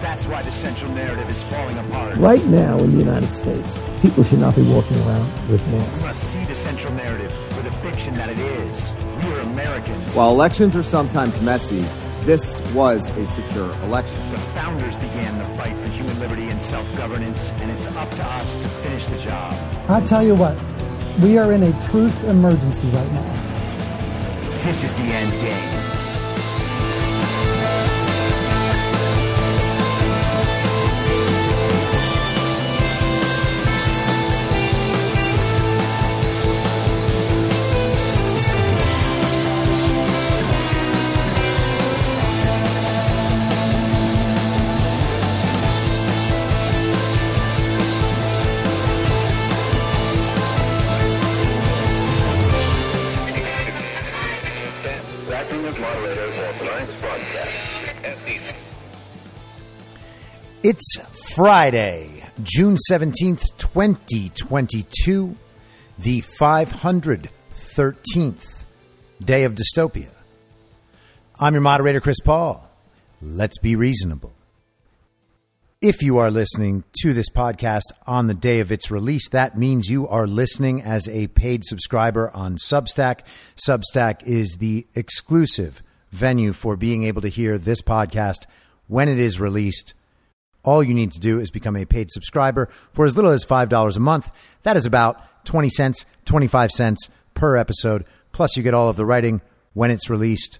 that's why the central narrative is falling apart. Right now in the United States, people should not be walking around with masks. We must see the central narrative for the fiction that it is. We are Americans. While elections are sometimes messy, this was a secure election. the founders began the fight for human liberty and self-governance, and it's up to us to finish the job. I tell you what, we are in a truth emergency right now. This is the end game. It's Friday, June 17th, 2022, the 513th day of dystopia. I'm your moderator, Chris Paul. Let's be reasonable. If you are listening to this podcast on the day of its release, that means you are listening as a paid subscriber on Substack. Substack is the exclusive venue for being able to hear this podcast when it is released. All you need to do is become a paid subscriber for as little as $5 a month. That is about 20 cents, 25 cents per episode. Plus, you get all of the writing when it's released.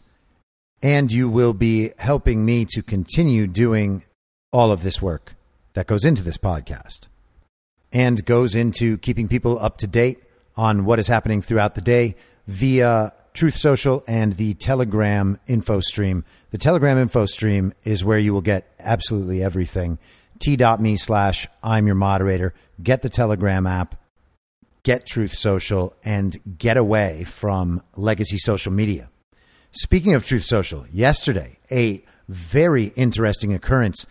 And you will be helping me to continue doing all of this work that goes into this podcast and goes into keeping people up to date on what is happening throughout the day via Truth Social and the Telegram info stream. The Telegram info stream is where you will get absolutely everything. T.me slash I'm your moderator. Get the Telegram app, get Truth Social, and get away from legacy social media. Speaking of Truth Social, yesterday, a very interesting occurrence.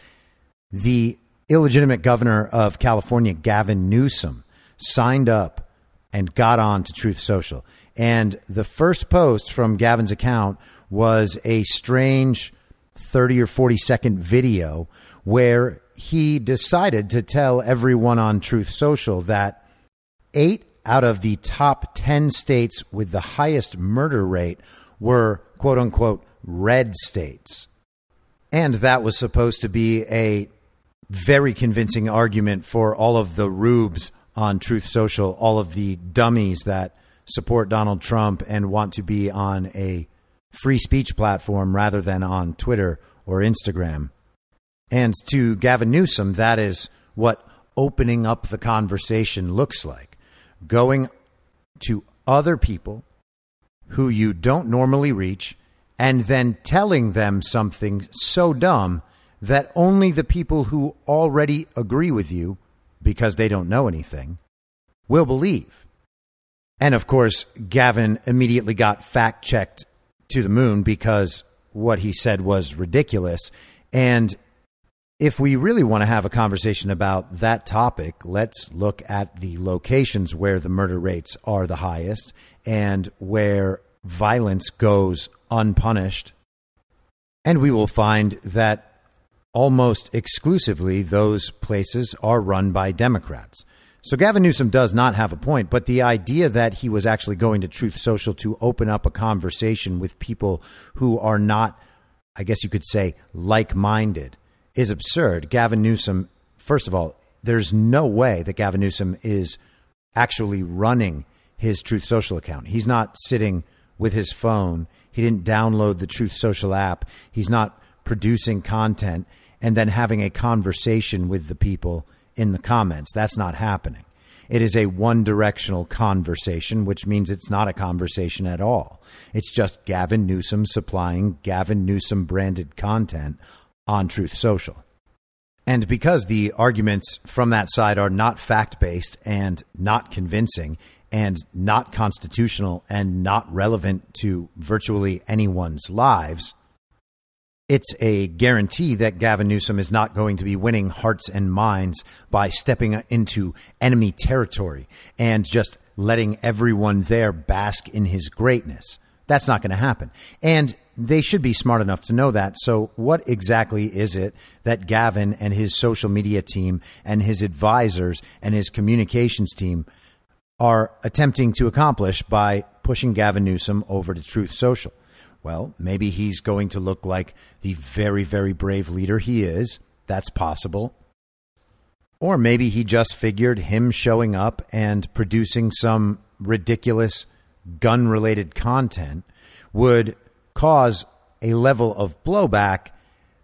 The illegitimate governor of California, Gavin Newsom, signed up and got on to Truth Social. And the first post from Gavin's account was a strange 30 or 40 second video where he decided to tell everyone on Truth Social that eight out of the top 10 states with the highest murder rate were quote unquote red states. And that was supposed to be a very convincing argument for all of the rubes on Truth Social, all of the dummies that support Donald Trump and want to be on a free speech platform rather than on Twitter or Instagram. And to Gavin Newsom, that is what opening up the conversation looks like. Going to other people who you don't normally reach and then telling them something so dumb that only the people who already agree with you, because they don't know anything, will believe. And of course, Gavin immediately got fact checked to the moon because what he said was ridiculous. And if we really want to have a conversation about that topic, let's look at the locations where the murder rates are the highest and where violence goes unpunished. And we will find that almost exclusively those places are run by Democrats. So Gavin Newsom does not have a point, but the idea that he was actually going to Truth Social to open up a conversation with people who are not, I guess you could say, like minded is absurd. Gavin Newsom, first of all, there's no way that Gavin Newsom is actually running his Truth Social account. He's not sitting with his phone. He didn't download the Truth Social app. He's not producing content and then having a conversation with the people in the comments. That's not happening. It is a one directional conversation, which means it's not a conversation at all. It's just Gavin Newsom supplying Gavin Newsom branded content on Truth Social. And because the arguments from that side are not fact based and not convincing and not constitutional and not relevant to virtually anyone's lives, it's a guarantee that Gavin Newsom is not going to be winning hearts and minds by stepping into enemy territory and just letting everyone there bask in his greatness. That's not going to happen. And they should be smart enough to know that. So, what exactly is it that Gavin and his social media team and his advisors and his communications team are attempting to accomplish by pushing Gavin Newsom over to Truth Social? Well, maybe he's going to look like the very, very brave leader he is. That's possible. Or maybe he just figured him showing up and producing some ridiculous gun related content would cause a level of blowback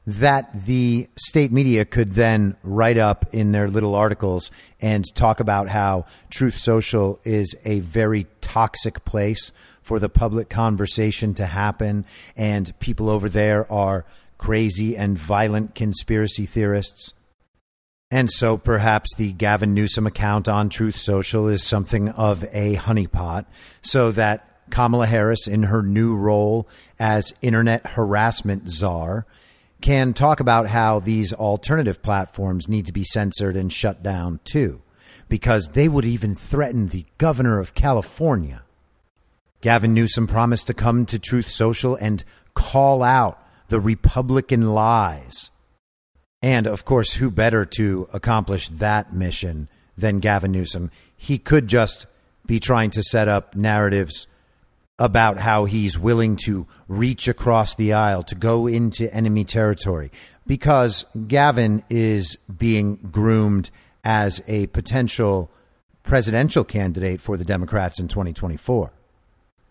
that the state media could then write up in their little articles and talk about how Truth Social is a very toxic place for the public conversation to happen, and people over there are crazy and violent conspiracy theorists. And so perhaps the Gavin Newsom account on Truth Social is something of a honeypot so that Kamala Harris, in her new role as internet harassment czar, can talk about how these alternative platforms need to be censored and shut down too, because they would even threaten the governor of California. Gavin Newsom promised to come to Truth Social and call out the Republican lies. And of course, who better to accomplish that mission than Gavin Newsom? He could just be trying to set up narratives about how he's willing to reach across the aisle to go into enemy territory because Gavin is being groomed as a potential presidential candidate for the Democrats in 2024.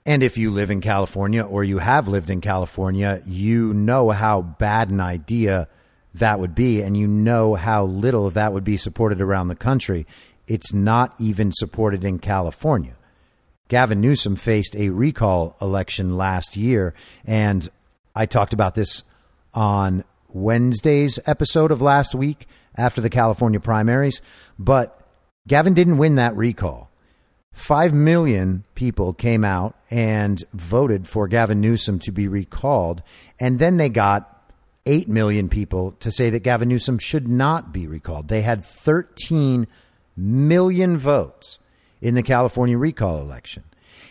And if you live in California or you have lived in California, you know how bad an idea that would be, and you know how little that would be supported around the country. It's not even supported in California. Gavin Newsom faced a recall election last year, and I talked about this on Wednesday's episode of last week after the California primaries, but Gavin didn't win that recall. Five million people came out and voted for Gavin Newsom to be recalled. And then they got 8 million people to say that Gavin Newsom should not be recalled. They had 13 million votes in the California recall election.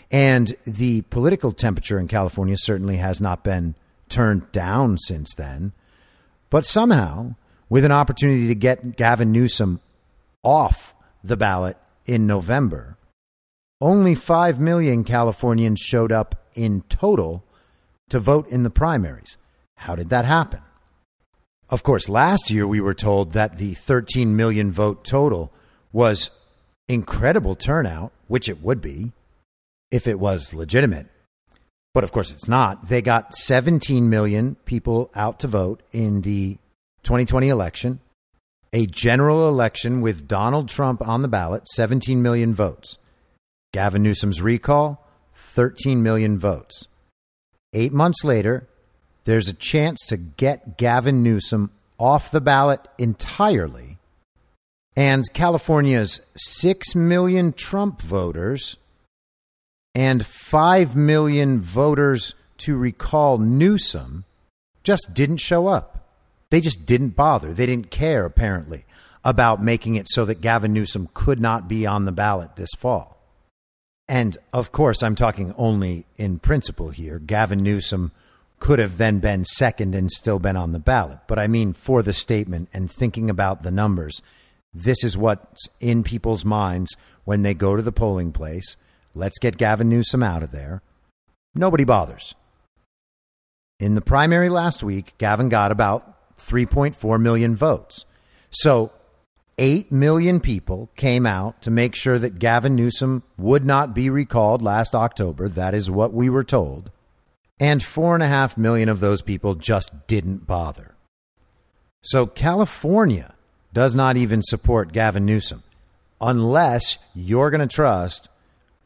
And the political temperature in California certainly has not been turned down since then. But somehow, with an opportunity to get Gavin Newsom off the ballot in November, only 5 million Californians showed up in total to vote in the primaries. How did that happen? Of course, last year we were told that the 13 million vote total was incredible turnout, which it would be if it was legitimate. But of course, it's not. They got 17 million people out to vote in the 2020 election, a general election with Donald Trump on the ballot, 17 million votes. Gavin Newsom's recall, 13 million votes. Eight months later, there's a chance to get Gavin Newsom off the ballot entirely. And California's 6 million Trump voters and 5 million voters to recall Newsom just didn't show up. They just didn't bother. They didn't care, apparently, about making it so that Gavin Newsom could not be on the ballot this fall. And of course, I'm talking only in principle here. Gavin Newsom could have then been second and still been on the ballot. But I mean, for the statement and thinking about the numbers, this is what's in people's minds when they go to the polling place. Let's get Gavin Newsom out of there. Nobody bothers. In the primary last week, Gavin got about 3.4 million votes. So 8 million people came out to make sure that Gavin Newsom would not be recalled last October. That is what we were told. And 4.5 million of those people just didn't bother. So California does not even support Gavin Newsom unless you're going to trust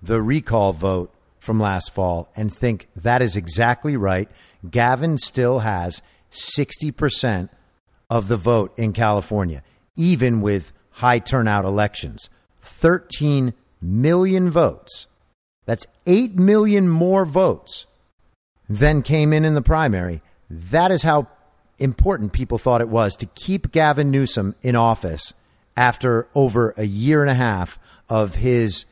the recall vote from last fall and think that is exactly right. Gavin still has 60% of the vote in California even with high turnout elections. 13 million votes. That's 8 million more votes than came in in the primary. That is how important people thought it was to keep Gavin Newsom in office after over a year and a half of his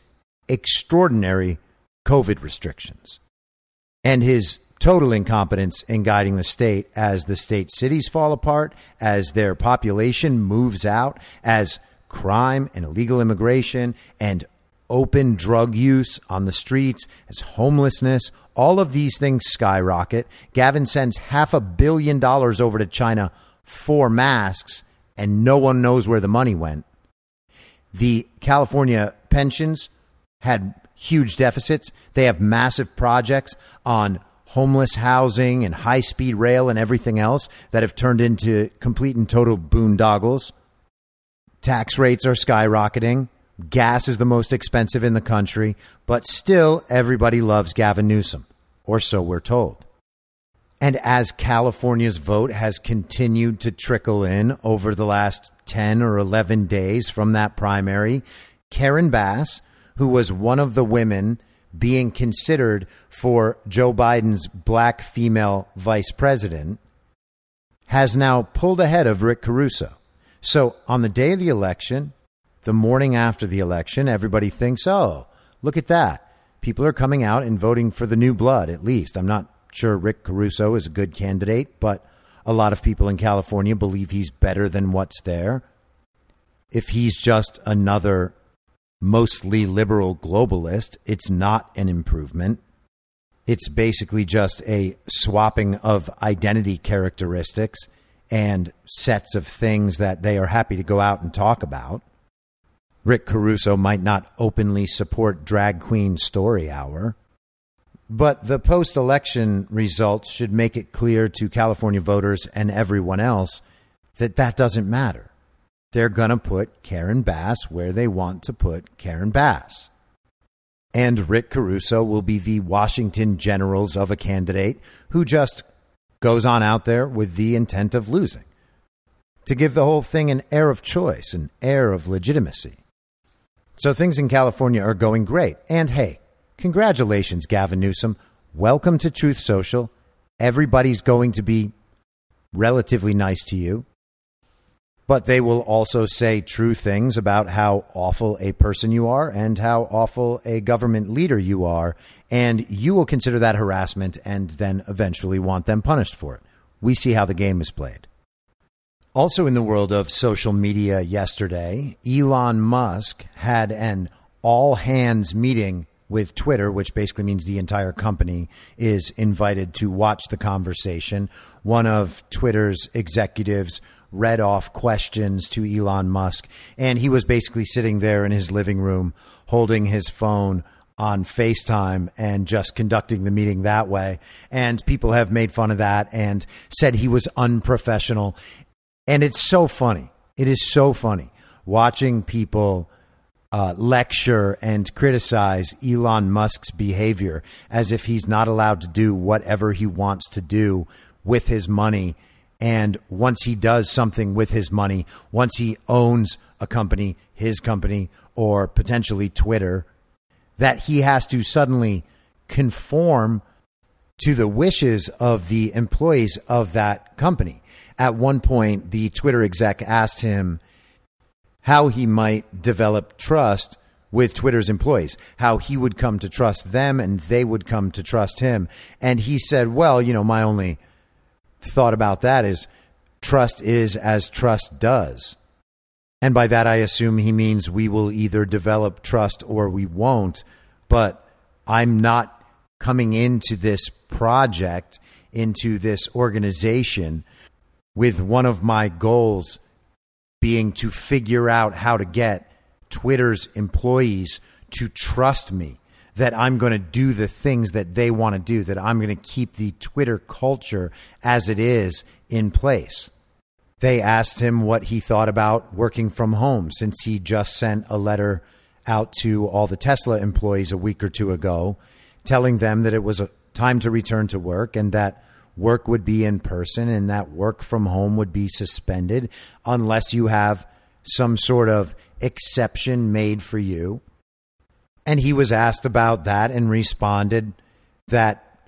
extraordinary COVID restrictions and his total incompetence in guiding the state as the state cities fall apart, as their population moves out, as crime and illegal immigration and open drug use on the streets, as homelessness, all of these things skyrocket. Gavin sends half a billion dollars over to China for masks, and no one knows where the money went. The California pensions had huge deficits. They have massive projects on homeless housing and high speed rail and everything else that have turned into complete and total boondoggles. Tax rates are skyrocketing. Gas is the most expensive in the country, but still everybody loves Gavin Newsom, or so we're told. And as California's vote has continued to trickle in over the last 10 or 11 days from that primary, Karen Bass, who was one of the women being considered for Joe Biden's black female vice president has now pulled ahead of Rick Caruso. So on the day of the election, the morning after the election, everybody thinks, oh, look at that. People are coming out and voting for the new blood, at least. I'm not sure Rick Caruso is a good candidate, but a lot of people in California believe he's better than what's there. If he's just another mostly liberal globalist. It's not an improvement. It's basically just a swapping of identity characteristics and sets of things that they are happy to go out and talk about. Rick Caruso might not openly support Drag Queen Story Hour, but the post election results should make it clear to California voters and everyone else that that doesn't matter they're going to put Karen Bass where they want to put Karen Bass. And Rick Caruso will be the Washington Generals of a candidate who just goes on out there with the intent of losing. To give the whole thing an air of choice, an air of legitimacy. So things in California are going great. And hey, congratulations, Gavin Newsom. Welcome to Truth Social. Everybody's going to be relatively nice to you but they will also say true things about how awful a person you are and how awful a government leader you are. And you will consider that harassment and then eventually want them punished for it. We see how the game is played. Also, in the world of social media yesterday, Elon Musk had an all hands meeting with Twitter, which basically means the entire company is invited to watch the conversation. One of Twitter's executives read off questions to Elon Musk. And he was basically sitting there in his living room holding his phone on FaceTime and just conducting the meeting that way. And people have made fun of that and said he was unprofessional. And it's so funny. It is so funny watching people uh, lecture and criticize Elon Musk's behavior as if he's not allowed to do whatever he wants to do with his money and once he does something with his money, once he owns a company, his company, or potentially Twitter, that he has to suddenly conform to the wishes of the employees of that company. At one point, the Twitter exec asked him how he might develop trust with Twitter's employees, how he would come to trust them and they would come to trust him. And he said, Well, you know, my only thought about that is trust is as trust does. And by that, I assume he means we will either develop trust or we won't. But I'm not coming into this project, into this organization, with one of my goals being to figure out how to get Twitter's employees to trust me that I'm going to do the things that they want to do, that I'm going to keep the Twitter culture as it is in place. They asked him what he thought about working from home since he just sent a letter out to all the Tesla employees a week or two ago, telling them that it was a time to return to work and that work would be in person and that work from home would be suspended unless you have some sort of exception made for you. And he was asked about that and responded that,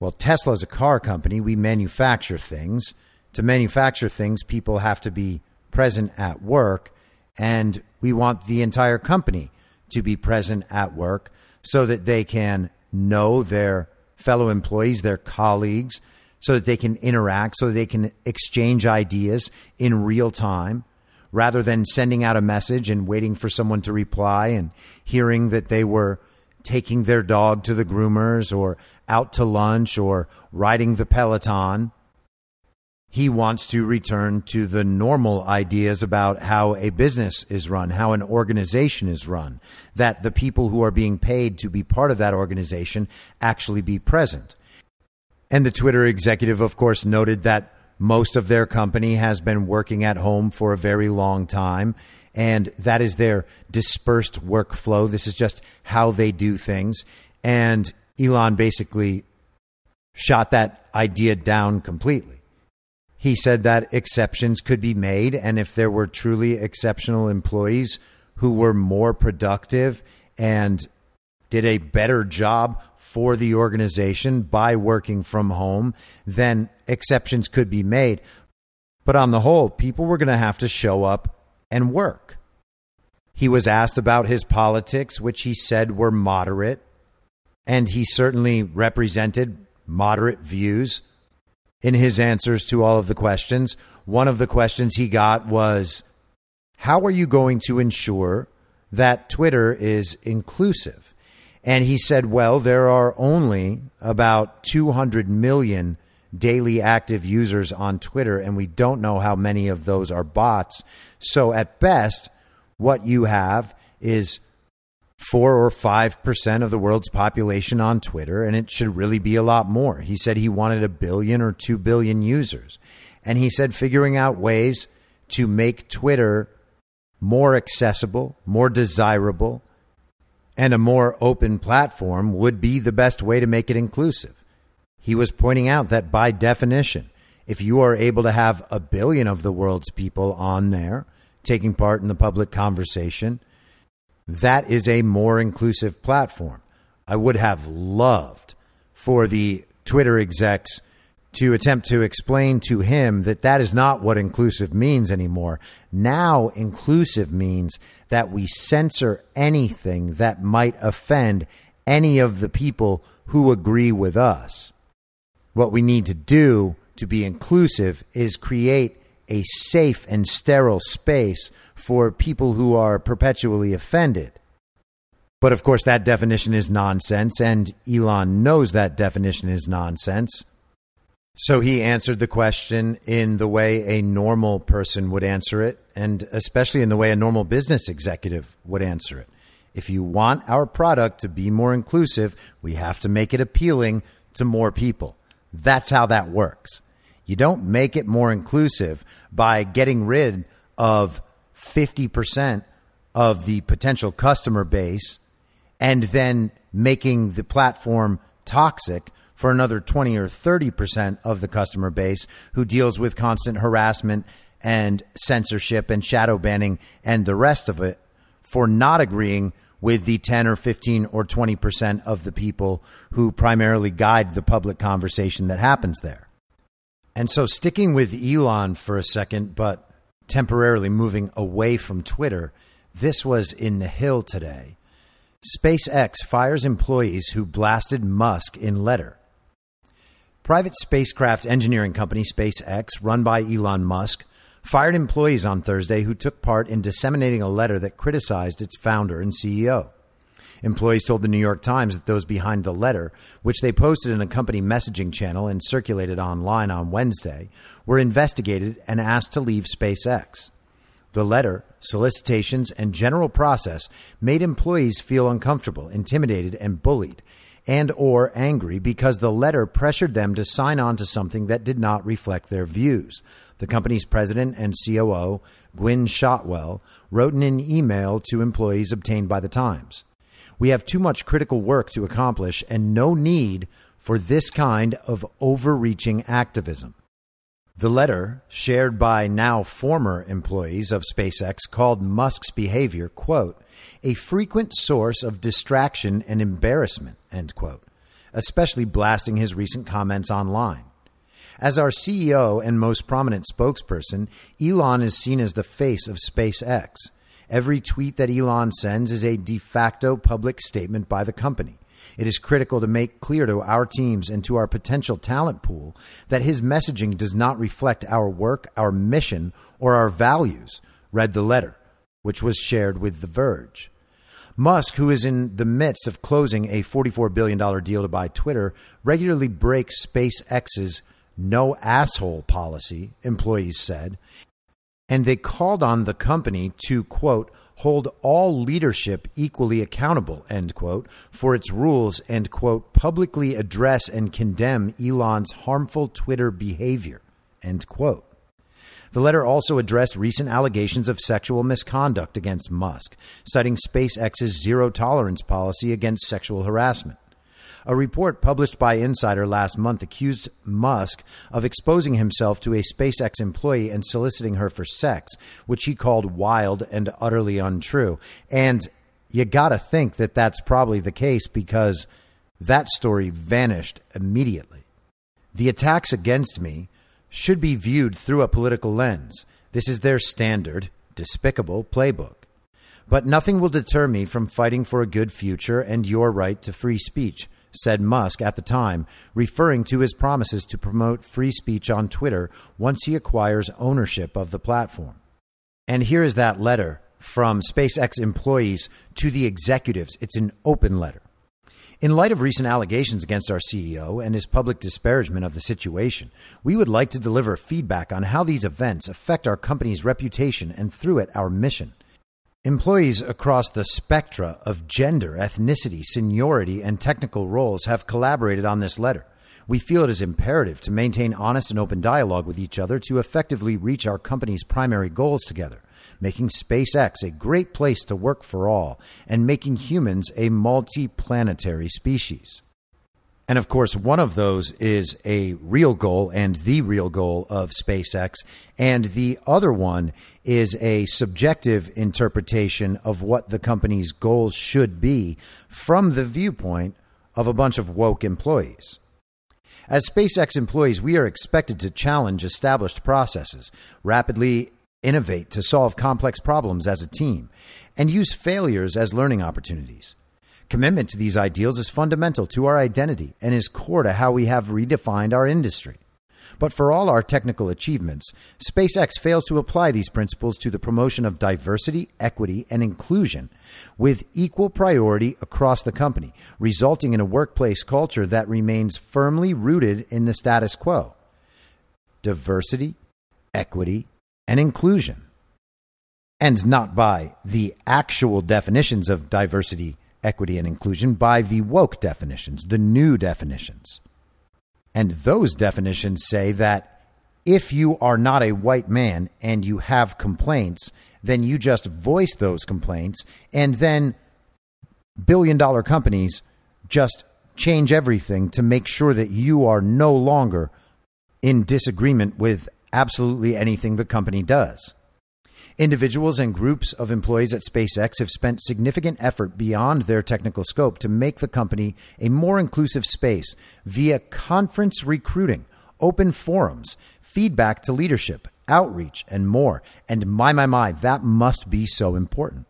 well, Tesla's a car company. We manufacture things. To manufacture things, people have to be present at work. And we want the entire company to be present at work so that they can know their fellow employees, their colleagues, so that they can interact, so they can exchange ideas in real time rather than sending out a message and waiting for someone to reply and hearing that they were taking their dog to the groomers or out to lunch or riding the Peloton. He wants to return to the normal ideas about how a business is run, how an organization is run, that the people who are being paid to be part of that organization actually be present. And the Twitter executive, of course, noted that most of their company has been working at home for a very long time, and that is their dispersed workflow. This is just how they do things. And Elon basically shot that idea down completely. He said that exceptions could be made, and if there were truly exceptional employees who were more productive and did a better job for the organization by working from home, then exceptions could be made. But on the whole, people were going to have to show up and work. He was asked about his politics, which he said were moderate, and he certainly represented moderate views in his answers to all of the questions. One of the questions he got was How are you going to ensure that Twitter is inclusive? And he said, well, there are only about 200 million daily active users on Twitter, and we don't know how many of those are bots. So at best, what you have is four or five percent of the world's population on Twitter, and it should really be a lot more. He said he wanted a billion or two billion users. And he said figuring out ways to make Twitter more accessible, more desirable, and a more open platform would be the best way to make it inclusive. He was pointing out that by definition, if you are able to have a billion of the world's people on there taking part in the public conversation, that is a more inclusive platform. I would have loved for the Twitter execs to attempt to explain to him that that is not what inclusive means anymore. Now, inclusive means that we censor anything that might offend any of the people who agree with us. What we need to do to be inclusive is create a safe and sterile space for people who are perpetually offended. But of course, that definition is nonsense, and Elon knows that definition is nonsense. So he answered the question in the way a normal person would answer it, and especially in the way a normal business executive would answer it. If you want our product to be more inclusive, we have to make it appealing to more people. That's how that works. You don't make it more inclusive by getting rid of 50% of the potential customer base and then making the platform toxic for another 20 or 30% of the customer base who deals with constant harassment and censorship and shadow banning and the rest of it for not agreeing with the 10 or 15 or 20% of the people who primarily guide the public conversation that happens there. And so, sticking with Elon for a second, but temporarily moving away from Twitter, this was in the Hill today. SpaceX fires employees who blasted Musk in letter. Private spacecraft engineering company SpaceX, run by Elon Musk, fired employees on Thursday who took part in disseminating a letter that criticized its founder and CEO. Employees told the New York Times that those behind the letter, which they posted in a company messaging channel and circulated online on Wednesday, were investigated and asked to leave SpaceX. The letter, solicitations, and general process made employees feel uncomfortable, intimidated, and bullied, and or angry because the letter pressured them to sign on to something that did not reflect their views. The company's president and COO, Gwynne Shotwell, wrote in an email to employees obtained by the Times. We have too much critical work to accomplish and no need for this kind of overreaching activism. The letter, shared by now former employees of SpaceX, called Musk's behavior, quote, a frequent source of distraction and embarrassment, end quote, especially blasting his recent comments online. As our CEO and most prominent spokesperson, Elon is seen as the face of SpaceX. Every tweet that Elon sends is a de facto public statement by the company. It is critical to make clear to our teams and to our potential talent pool that his messaging does not reflect our work, our mission, or our values, read the letter, which was shared with The Verge. Musk, who is in the midst of closing a $44 billion deal to buy Twitter, regularly breaks SpaceX's no asshole policy, employees said, and they called on the company to, quote, hold all leadership equally accountable, end quote, for its rules and, quote, publicly address and condemn Elon's harmful Twitter behavior, end quote. The letter also addressed recent allegations of sexual misconduct against Musk, citing SpaceX's zero tolerance policy against sexual harassment. A report published by Insider last month accused Musk of exposing himself to a SpaceX employee and soliciting her for sex, which he called wild and utterly untrue. And you got to think that that's probably the case because that story vanished immediately. The attacks against me should be viewed through a political lens. This is their standard, despicable playbook. But nothing will deter me from fighting for a good future and your right to free speech said Musk at the time, referring to his promises to promote free speech on Twitter once he acquires ownership of the platform. And here is that letter from SpaceX employees to the executives. It's an open letter. In light of recent allegations against our CEO and his public disparagement of the situation, we would like to deliver feedback on how these events affect our company's reputation and, through it, our mission. Employees across the spectra of gender, ethnicity, seniority, and technical roles have collaborated on this letter. We feel it is imperative to maintain honest and open dialogue with each other to effectively reach our company's primary goals together, making SpaceX a great place to work for all and making humans a multi-planetary species. And of course, one of those is a real goal and the real goal of SpaceX. And the other one is a subjective interpretation of what the company's goals should be from the viewpoint of a bunch of woke employees. As SpaceX employees, we are expected to challenge established processes, rapidly innovate to solve complex problems as a team, and use failures as learning opportunities. Commitment to these ideals is fundamental to our identity and is core to how we have redefined our industry. But for all our technical achievements, SpaceX fails to apply these principles to the promotion of diversity, equity, and inclusion with equal priority across the company, resulting in a workplace culture that remains firmly rooted in the status quo. Diversity, equity, and inclusion. And not by the actual definitions of diversity, equity, and inclusion by the woke definitions, the new definitions. And those definitions say that if you are not a white man and you have complaints, then you just voice those complaints, and then billion dollar companies just change everything to make sure that you are no longer in disagreement with absolutely anything the company does. Individuals and groups of employees at SpaceX have spent significant effort beyond their technical scope to make the company a more inclusive space via conference recruiting, open forums, feedback to leadership, outreach, and more. And my, my, my, that must be so important.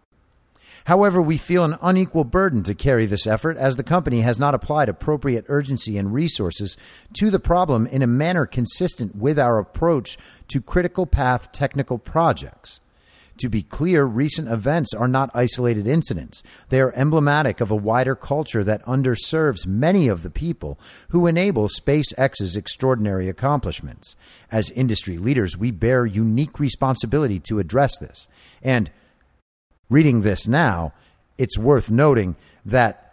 However, we feel an unequal burden to carry this effort as the company has not applied appropriate urgency and resources to the problem in a manner consistent with our approach to critical path technical projects. To be clear, recent events are not isolated incidents. They are emblematic of a wider culture that underserves many of the people who enable SpaceX's extraordinary accomplishments. As industry leaders, we bear unique responsibility to address this. And reading this now, it's worth noting that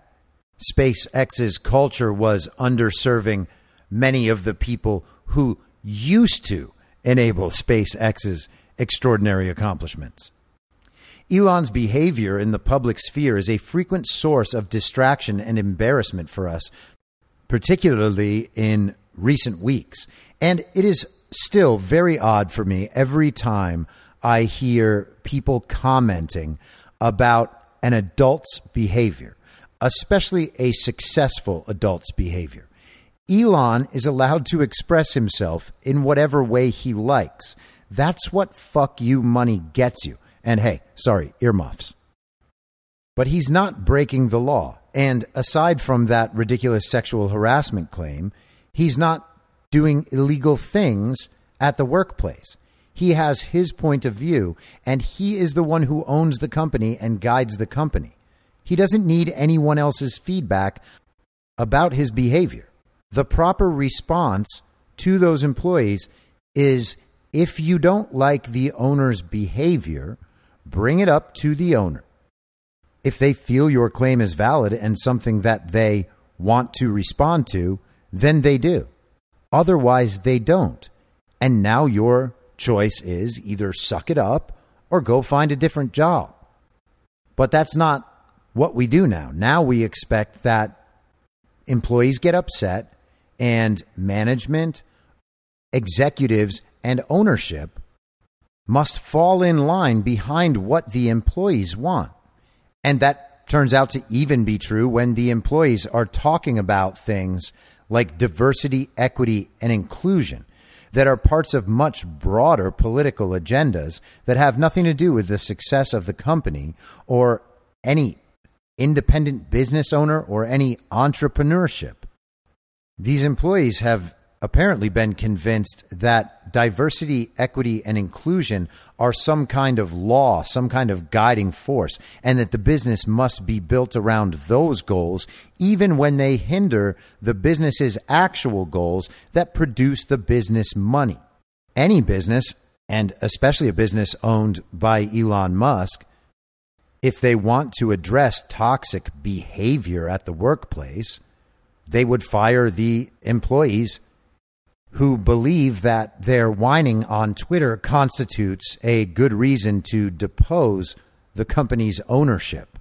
SpaceX's culture was underserving many of the people who used to enable SpaceX's extraordinary accomplishments. Elon's behavior in the public sphere is a frequent source of distraction and embarrassment for us, particularly in recent weeks. And it is still very odd for me every time I hear people commenting about an adult's behavior, especially a successful adult's behavior. Elon is allowed to express himself in whatever way he likes. That's what fuck you money gets you. And hey, sorry, earmuffs. But he's not breaking the law. And aside from that ridiculous sexual harassment claim, he's not doing illegal things at the workplace. He has his point of view, and he is the one who owns the company and guides the company. He doesn't need anyone else's feedback about his behavior. The proper response to those employees is if you don't like the owner's behavior, bring it up to the owner. If they feel your claim is valid and something that they want to respond to, then they do. Otherwise, they don't. And now your choice is either suck it up or go find a different job. But that's not what we do now. Now we expect that employees get upset and management, executives, and ownership must fall in line behind what the employees want. And that turns out to even be true when the employees are talking about things like diversity, equity, and inclusion that are parts of much broader political agendas that have nothing to do with the success of the company or any independent business owner or any entrepreneurship. These employees have apparently been convinced that diversity, equity, and inclusion are some kind of law, some kind of guiding force, and that the business must be built around those goals, even when they hinder the business's actual goals that produce the business money. Any business, and especially a business owned by Elon Musk, if they want to address toxic behavior at the workplace, they would fire the employees who believe that their whining on Twitter constitutes a good reason to depose the company's ownership.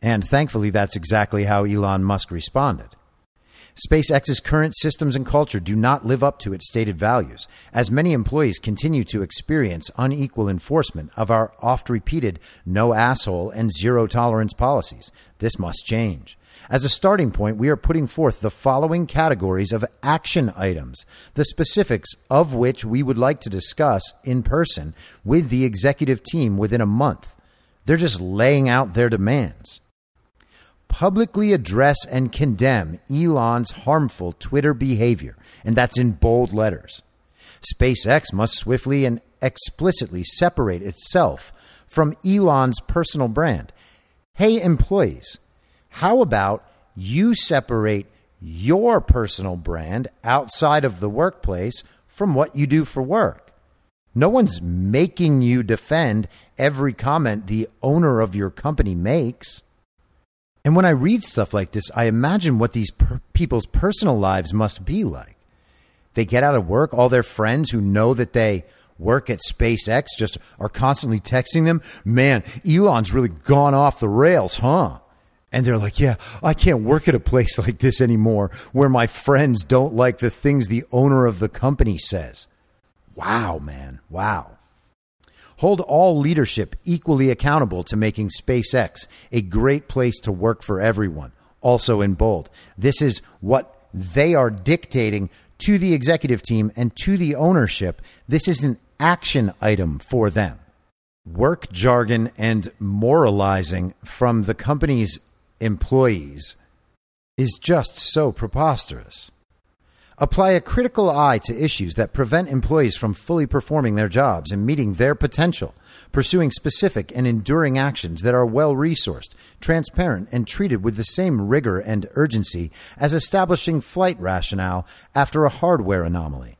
And thankfully, that's exactly how Elon Musk responded. SpaceX's current systems and culture do not live up to its stated values, as many employees continue to experience unequal enforcement of our oft repeated no asshole and zero tolerance policies. This must change. As a starting point, we are putting forth the following categories of action items, the specifics of which we would like to discuss in person with the executive team within a month. They're just laying out their demands. Publicly address and condemn Elon's harmful Twitter behavior, and that's in bold letters. SpaceX must swiftly and explicitly separate itself from Elon's personal brand. Hey, employees, how about you separate your personal brand outside of the workplace from what you do for work? No one's making you defend every comment the owner of your company makes. And when I read stuff like this, I imagine what these per- people's personal lives must be like. They get out of work, all their friends who know that they work at SpaceX just are constantly texting them, man, Elon's really gone off the rails, huh? And they're like, yeah, I can't work at a place like this anymore where my friends don't like the things the owner of the company says. Wow, man. Wow. hold all leadership equally accountable to making SpaceX a great place to work for everyone. Also in bold. This is what they are dictating to the executive team and to the ownership. This is an action item for them. Work jargon and moralizing from the company's employees is just so preposterous. Apply a critical eye to issues that prevent employees from fully performing their jobs and meeting their potential, pursuing specific and enduring actions that are well resourced, transparent, and treated with the same rigor and urgency as establishing flight rationale after a hardware anomaly.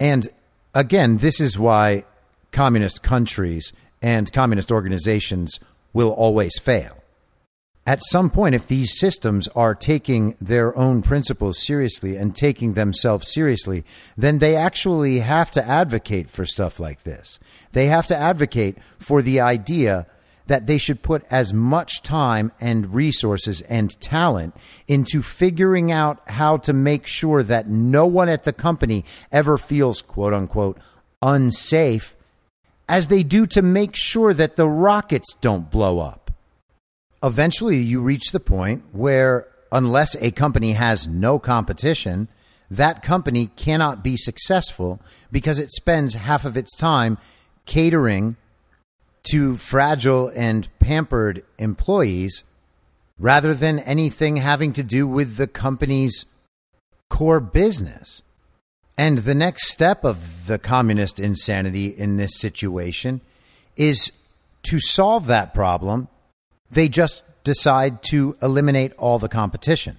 And again, this is why communist countries and communist organizations will always fail at some point, if these systems are taking their own principles seriously and taking themselves seriously, then they actually have to advocate for stuff like this. They have to advocate for the idea that they should put as much time and resources and talent into figuring out how to make sure that no one at the company ever feels quote unquote unsafe as they do to make sure that the rockets don't blow up eventually you reach the point where unless a company has no competition, that company cannot be successful because it spends half of its time catering to fragile and pampered employees rather than anything having to do with the company's core business. And the next step of the communist insanity in this situation is to solve that problem they just decide to eliminate all the competition.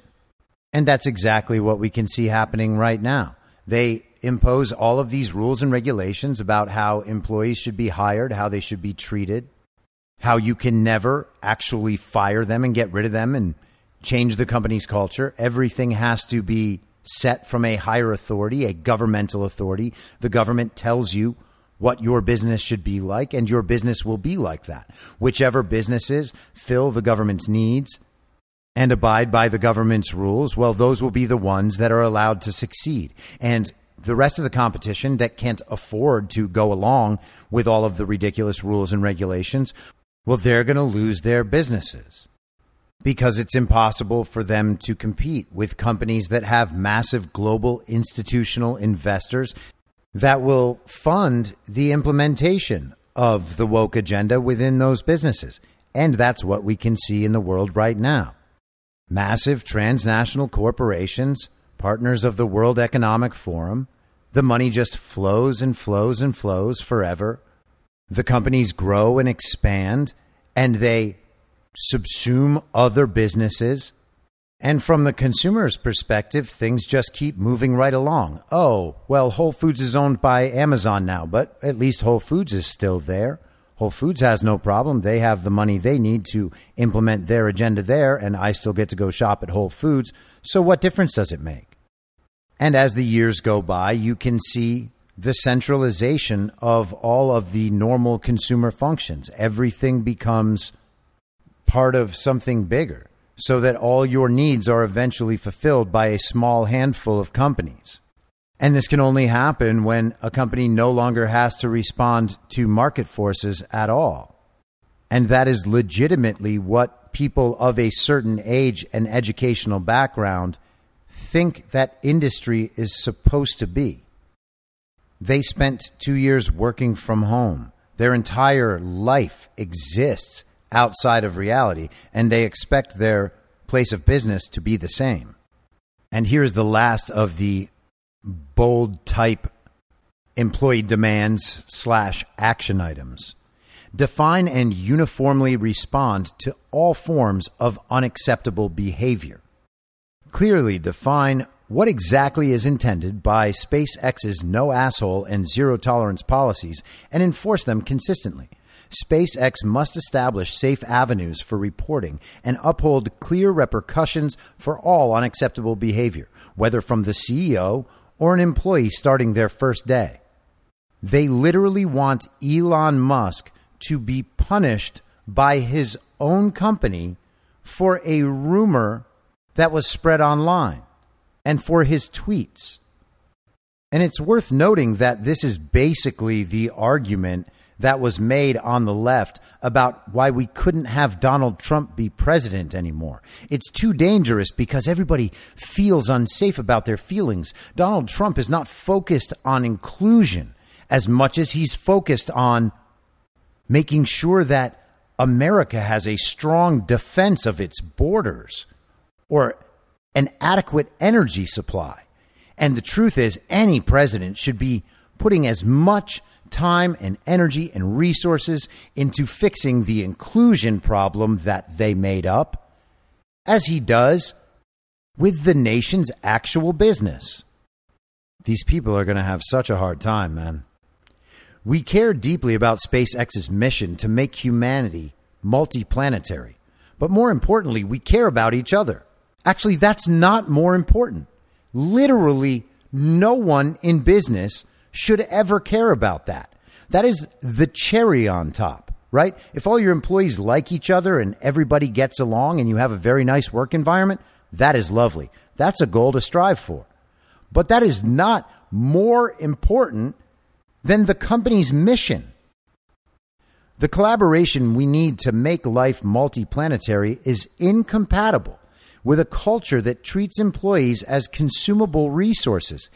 And that's exactly what we can see happening right now. They impose all of these rules and regulations about how employees should be hired, how they should be treated, how you can never actually fire them and get rid of them and change the company's culture. Everything has to be set from a higher authority, a governmental authority. The government tells you what your business should be like, and your business will be like that. Whichever businesses fill the government's needs and abide by the government's rules, well, those will be the ones that are allowed to succeed. And the rest of the competition that can't afford to go along with all of the ridiculous rules and regulations, well, they're going to lose their businesses because it's impossible for them to compete with companies that have massive global institutional investors that will fund the implementation of the woke agenda within those businesses. And that's what we can see in the world right now. Massive transnational corporations, partners of the World Economic Forum, the money just flows and flows and flows forever. The companies grow and expand and they subsume other businesses and from the consumer's perspective, things just keep moving right along. Oh, well, Whole Foods is owned by Amazon now, but at least Whole Foods is still there. Whole Foods has no problem. They have the money they need to implement their agenda there, and I still get to go shop at Whole Foods. So, what difference does it make? And as the years go by, you can see the centralization of all of the normal consumer functions. Everything becomes part of something bigger so that all your needs are eventually fulfilled by a small handful of companies. And this can only happen when a company no longer has to respond to market forces at all. And that is legitimately what people of a certain age and educational background think that industry is supposed to be. They spent two years working from home. Their entire life exists outside of reality, and they expect their place of business to be the same. And here's the last of the bold type employee demands slash action items. Define and uniformly respond to all forms of unacceptable behavior. Clearly define what exactly is intended by SpaceX's no asshole and zero tolerance policies and enforce them consistently. SpaceX must establish safe avenues for reporting and uphold clear repercussions for all unacceptable behavior, whether from the CEO or an employee starting their first day. They literally want Elon Musk to be punished by his own company for a rumor that was spread online and for his tweets. And it's worth noting that this is basically the argument that was made on the left about why we couldn't have Donald Trump be president anymore. It's too dangerous because everybody feels unsafe about their feelings. Donald Trump is not focused on inclusion as much as he's focused on making sure that America has a strong defense of its borders or an adequate energy supply. And the truth is, any president should be putting as much time and energy and resources into fixing the inclusion problem that they made up as he does with the nation's actual business. These people are going to have such a hard time, man. We care deeply about SpaceX's mission to make humanity multiplanetary. But more importantly, we care about each other. Actually, that's not more important. Literally, no one in business should ever care about that. That is the cherry on top, right? If all your employees like each other and everybody gets along and you have a very nice work environment, that is lovely. That's a goal to strive for. But that is not more important than the company's mission. The collaboration we need to make life multiplanetary is incompatible with a culture that treats employees as consumable resources.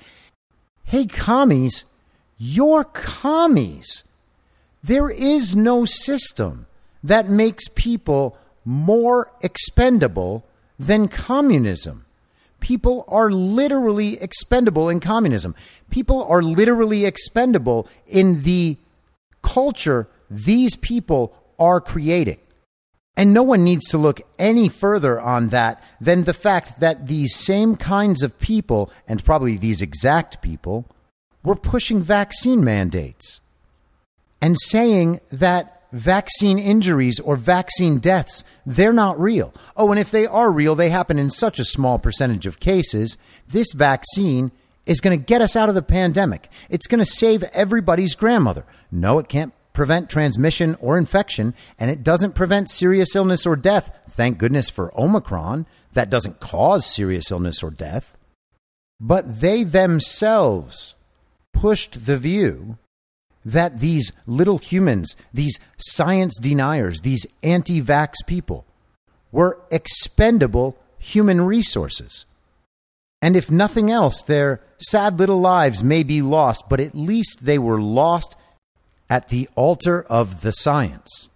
Hey, commies, you're commies. There is no system that makes people more expendable than communism. People are literally expendable in communism. People are literally expendable in the culture these people are creating. And no one needs to look any further on that than the fact that these same kinds of people, and probably these exact people, were pushing vaccine mandates and saying that vaccine injuries or vaccine deaths, they're not real. Oh, and if they are real, they happen in such a small percentage of cases. This vaccine is going to get us out of the pandemic. It's going to save everybody's grandmother. No, it can't prevent transmission or infection, and it doesn't prevent serious illness or death. Thank goodness for Omicron. That doesn't cause serious illness or death. But they themselves pushed the view that these little humans, these science deniers, these anti vax people, were expendable human resources. And if nothing else, their sad little lives may be lost, but at least they were lost at the altar of the science.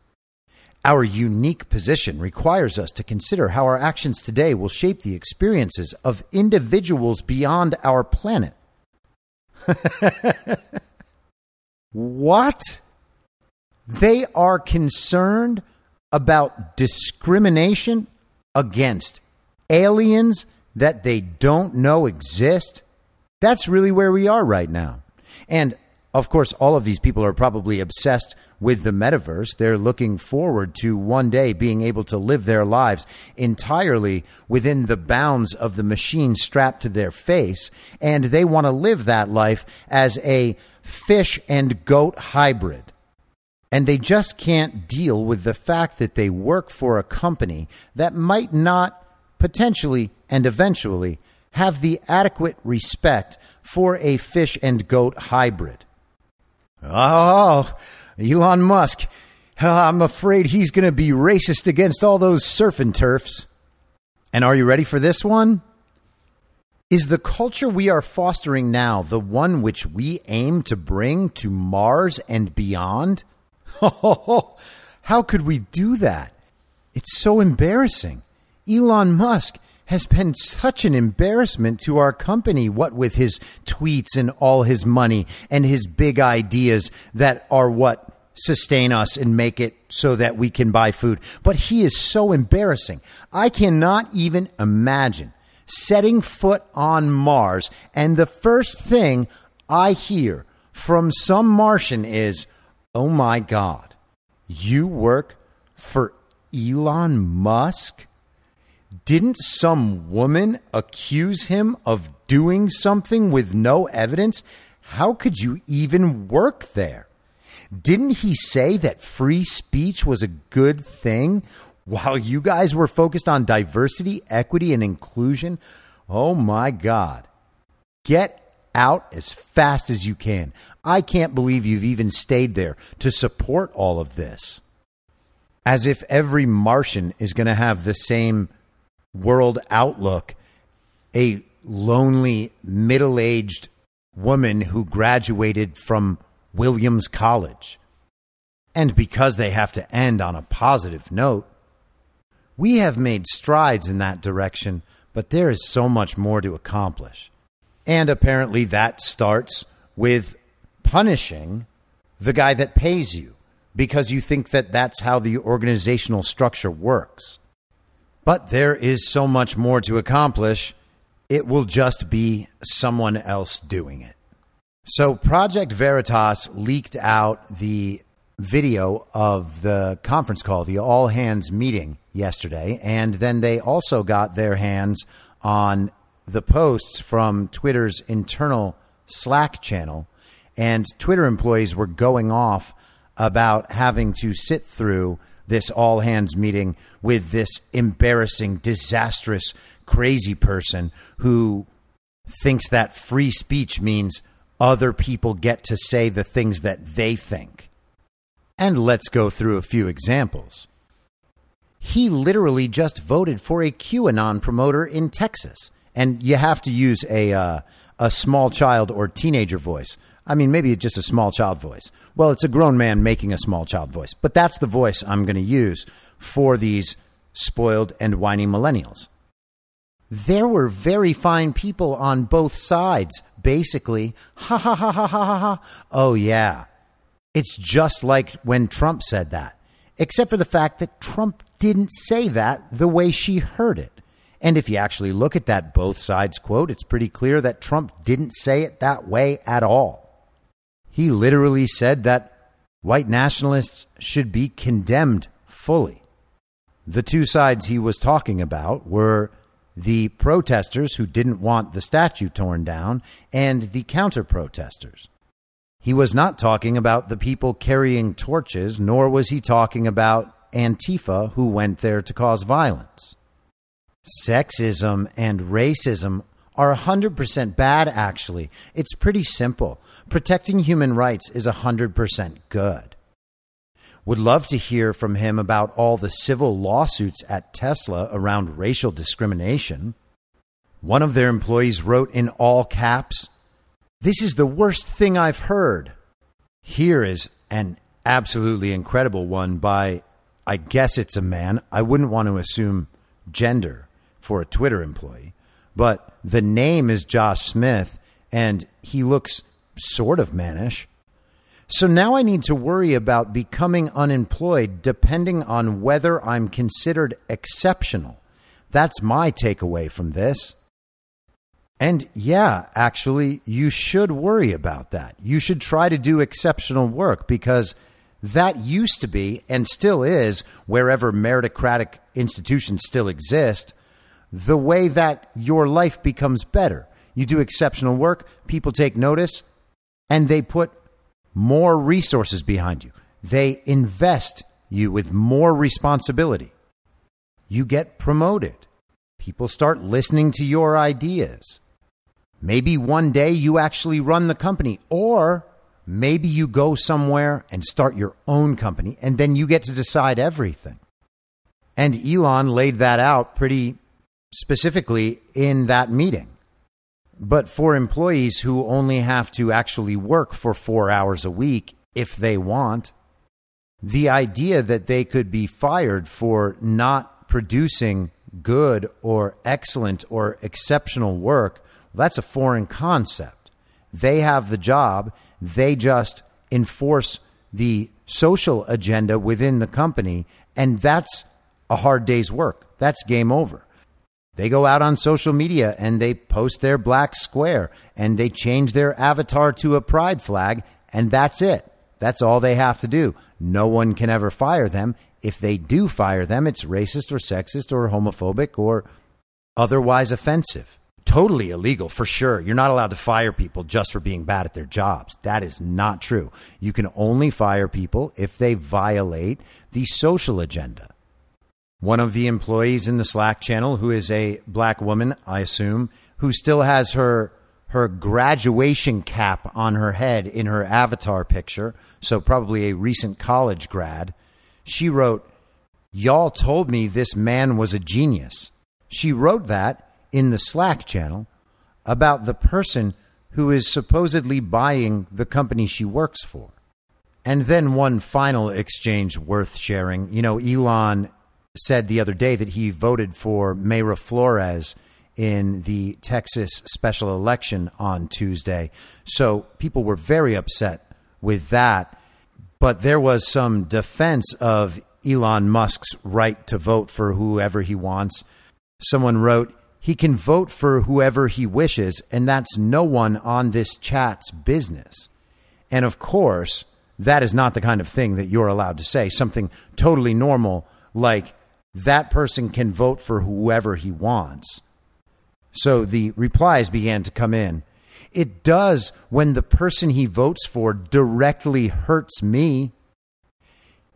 Our unique position requires us to consider how our actions today will shape the experiences of individuals beyond our planet. what? They are concerned about discrimination against aliens that they don't know exist. That's really where we are right now. And of course, all of these people are probably obsessed with the metaverse. They're looking forward to one day being able to live their lives entirely within the bounds of the machine strapped to their face. And they want to live that life as a fish and goat hybrid. And they just can't deal with the fact that they work for a company that might not potentially and eventually have the adequate respect for a fish and goat hybrid. Oh, Elon Musk. Oh, I'm afraid he's going to be racist against all those surf and turfs. And are you ready for this one? Is the culture we are fostering now the one which we aim to bring to Mars and beyond? Oh, how could we do that? It's so embarrassing. Elon Musk has been such an embarrassment to our company, what with his tweets and all his money and his big ideas that are what sustain us and make it so that we can buy food. But he is so embarrassing. I cannot even imagine setting foot on Mars and the first thing I hear from some Martian is, oh my God, you work for Elon Musk? Didn't some woman accuse him of doing something with no evidence? How could you even work there? Didn't he say that free speech was a good thing while you guys were focused on diversity, equity, and inclusion? Oh my God. Get out as fast as you can. I can't believe you've even stayed there to support all of this. As if every Martian is going to have the same world outlook. A lonely, middle aged woman who graduated from Williams College. And because they have to end on a positive note, we have made strides in that direction, but there is so much more to accomplish. And apparently, that starts with punishing the guy that pays you because you think that that's how the organizational structure works. But there is so much more to accomplish, it will just be someone else doing it. So, Project Veritas leaked out the video of the conference call, the all hands meeting yesterday, and then they also got their hands on the posts from Twitter's internal Slack channel. And Twitter employees were going off about having to sit through this all hands meeting with this embarrassing, disastrous, crazy person who thinks that free speech means other people get to say the things that they think. And let's go through a few examples. He literally just voted for a QAnon promoter in Texas. And you have to use a, uh, a small child or teenager voice. I mean, maybe just a small child voice. Well, it's a grown man making a small child voice, but that's the voice I'm going to use for these spoiled and whiny millennials. There were very fine people on both sides, basically. Ha ha ha ha ha ha ha. Oh, yeah. It's just like when Trump said that, except for the fact that Trump didn't say that the way she heard it. And if you actually look at that both sides quote, it's pretty clear that Trump didn't say it that way at all. He literally said that white nationalists should be condemned fully. The two sides he was talking about were the protesters who didn't want the statue torn down and the counter protesters. He was not talking about the people carrying torches, nor was he talking about Antifa who went there to cause violence. Sexism and racism are 100% bad, actually. It's pretty simple. Protecting human rights is 100% good. Would love to hear from him about all the civil lawsuits at Tesla around racial discrimination. One of their employees wrote in all caps, This is the worst thing I've heard. Here is an absolutely incredible one by, I guess it's a man. I wouldn't want to assume gender for a Twitter employee but the name is Josh Smith, and he looks sort of mannish. So now I need to worry about becoming unemployed depending on whether I'm considered exceptional. That's my takeaway from this. And yeah, actually, you should worry about that. You should try to do exceptional work because that used to be and still is, wherever meritocratic institutions still exist, the way that your life becomes better. You do exceptional work, people take notice, and they put more resources behind you. They invest you with more responsibility. You get promoted. People start listening to your ideas. Maybe one day you actually run the company, or maybe you go somewhere and start your own company, and then you get to decide everything. And Elon laid that out pretty specifically in that meeting. But for employees who only have to actually work for four hours a week if they want, the idea that they could be fired for not producing good or excellent or exceptional work, that's a foreign concept. They have the job, they just enforce the social agenda within the company, and that's a hard day's work. That's game over. They go out on social media and they post their black square and they change their avatar to a pride flag, and that's it. That's all they have to do. No one can ever fire them. If they do fire them, it's racist or sexist or homophobic or otherwise offensive. Totally illegal, for sure. You're not allowed to fire people just for being bad at their jobs. That is not true. You can only fire people if they violate the social agenda. One of the employees in the Slack channel, who is a black woman, I assume, who still has her her graduation cap on her head in her avatar picture, so probably a recent college grad. She wrote, Y'all told me this man was a genius. She wrote that in the Slack channel about the person who is supposedly buying the company she works for. And then one final exchange worth sharing. You know, Elon said the other day that he voted for Mayra Flores in the Texas special election on Tuesday. So people were very upset with that. But there was some defense of Elon Musk's right to vote for whoever he wants. Someone wrote, he can vote for whoever he wishes, and that's no one on this chat's business. And of course, that is not the kind of thing that you're allowed to say. Something totally normal, like that person can vote for whoever he wants. So the replies began to come in. It does when the person he votes for directly hurts me.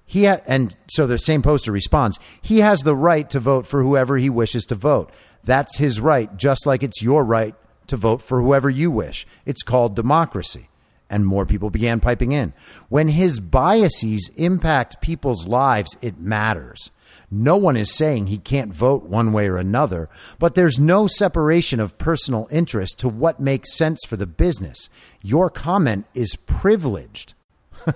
He ha- and so the same poster responds, he has the right to vote for whoever he wishes to vote. That's his right, just like it's your right to vote for whoever you wish. It's called democracy. And more people began piping in. When his biases impact people's lives, it matters. No one is saying he can't vote one way or another, but there's no separation of personal interest to what makes sense for the business. Your comment is privileged.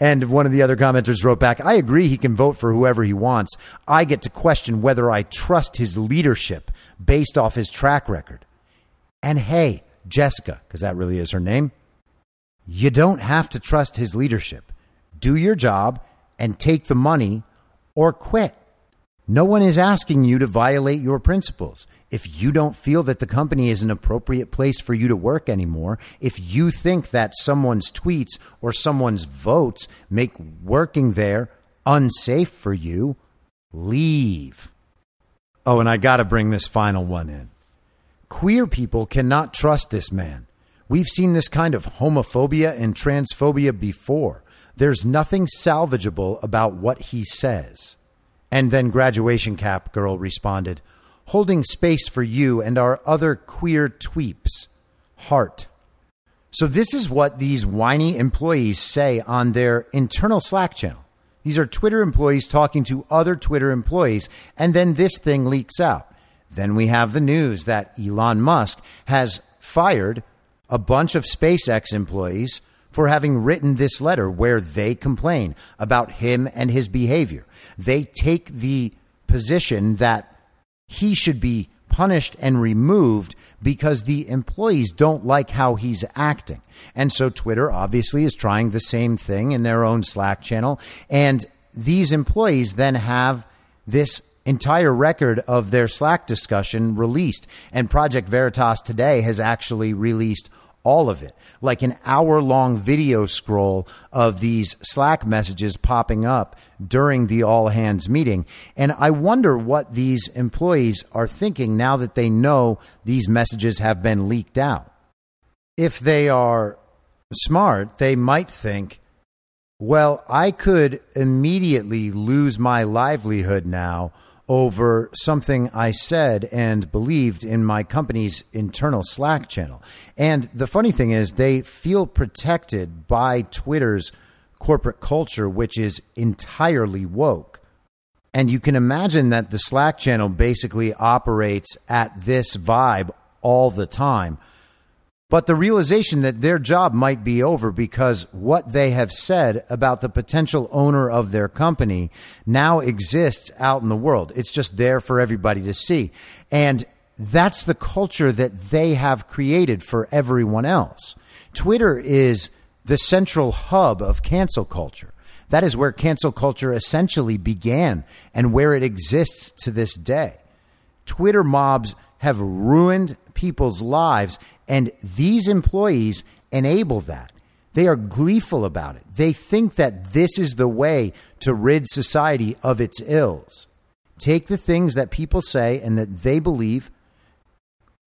and one of the other commenters wrote back, I agree he can vote for whoever he wants. I get to question whether I trust his leadership based off his track record. And hey, Jessica, because that really is her name, you don't have to trust his leadership. Do your job and take the money or quit. No one is asking you to violate your principles. If you don't feel that the company is an appropriate place for you to work anymore, if you think that someone's tweets or someone's votes make working there unsafe for you, leave. Oh, and I got to bring this final one in. Queer people cannot trust this man. We've seen this kind of homophobia and transphobia before. There's nothing salvageable about what he says. And then Graduation Cap Girl responded, holding space for you and our other queer tweeps. Heart. So, this is what these whiny employees say on their internal Slack channel. These are Twitter employees talking to other Twitter employees, and then this thing leaks out. Then we have the news that Elon Musk has fired a bunch of SpaceX employees for having written this letter where they complain about him and his behavior. They take the position that he should be punished and removed because the employees don't like how he's acting. And so Twitter obviously is trying the same thing in their own Slack channel. And these employees then have this entire record of their Slack discussion released. And Project Veritas today has actually released all of it, like an hour long video scroll of these Slack messages popping up during the all hands meeting. And I wonder what these employees are thinking now that they know these messages have been leaked out. If they are smart, they might think, well, I could immediately lose my livelihood now over something I said and believed in my company's internal Slack channel. And the funny thing is, they feel protected by Twitter's corporate culture, which is entirely woke. And you can imagine that the Slack channel basically operates at this vibe all the time but the realization that their job might be over because what they have said about the potential owner of their company now exists out in the world. It's just there for everybody to see. And that's the culture that they have created for everyone else. Twitter is the central hub of cancel culture. That is where cancel culture essentially began and where it exists to this day. Twitter mobs have ruined people's lives and these employees enable that. They are gleeful about it. They think that this is the way to rid society of its ills. Take the things that people say and that they believe,